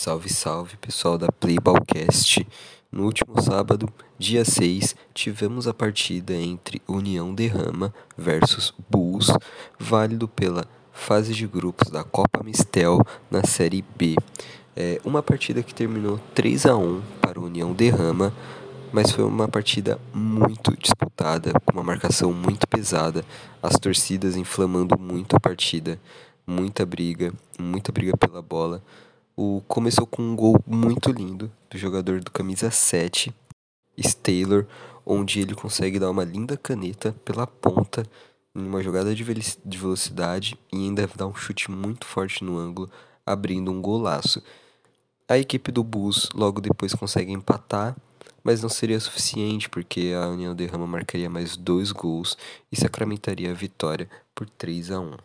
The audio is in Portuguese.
Salve, salve pessoal da Playballcast. No último sábado, dia 6, tivemos a partida entre União Derrama versus Bulls, válido pela fase de grupos da Copa Mistel na Série B. É uma partida que terminou 3 a 1 para União Derrama, mas foi uma partida muito disputada, com uma marcação muito pesada, as torcidas inflamando muito a partida, muita briga, muita briga pela bola. O começou com um gol muito lindo do jogador do camisa 7, Taylor, onde ele consegue dar uma linda caneta pela ponta em uma jogada de velocidade e ainda dá um chute muito forte no ângulo, abrindo um golaço. A equipe do Bulls logo depois consegue empatar, mas não seria suficiente porque a União Derrama marcaria mais dois gols e sacramentaria a vitória por 3 a 1.